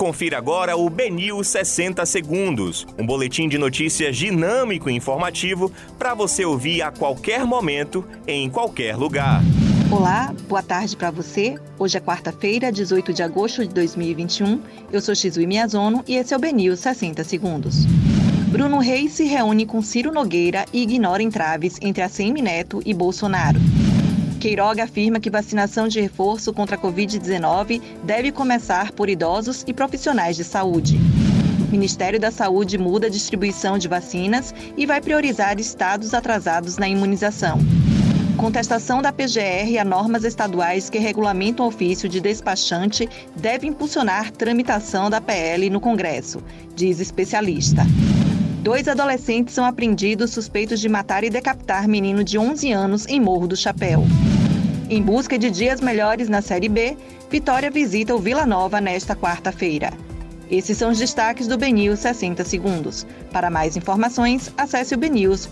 Confira agora o Benil 60 Segundos, um boletim de notícias dinâmico e informativo para você ouvir a qualquer momento, em qualquer lugar. Olá, boa tarde para você. Hoje é quarta-feira, 18 de agosto de 2021. Eu sou Xizui Miyazono e esse é o Benil 60 Segundos. Bruno Reis se reúne com Ciro Nogueira e ignora entraves entre a Neto e Bolsonaro. Queiroga afirma que vacinação de reforço contra a Covid-19 deve começar por idosos e profissionais de saúde. O Ministério da Saúde muda a distribuição de vacinas e vai priorizar estados atrasados na imunização. Contestação da PGR a normas estaduais que regulamentam o ofício de despachante deve impulsionar tramitação da PL no Congresso, diz especialista. Dois adolescentes são apreendidos suspeitos de matar e decapitar menino de 11 anos em Morro do Chapéu. Em busca de dias melhores na Série B, Vitória visita o Vila Nova nesta quarta-feira. Esses são os destaques do BNews 60 Segundos. Para mais informações, acesse o.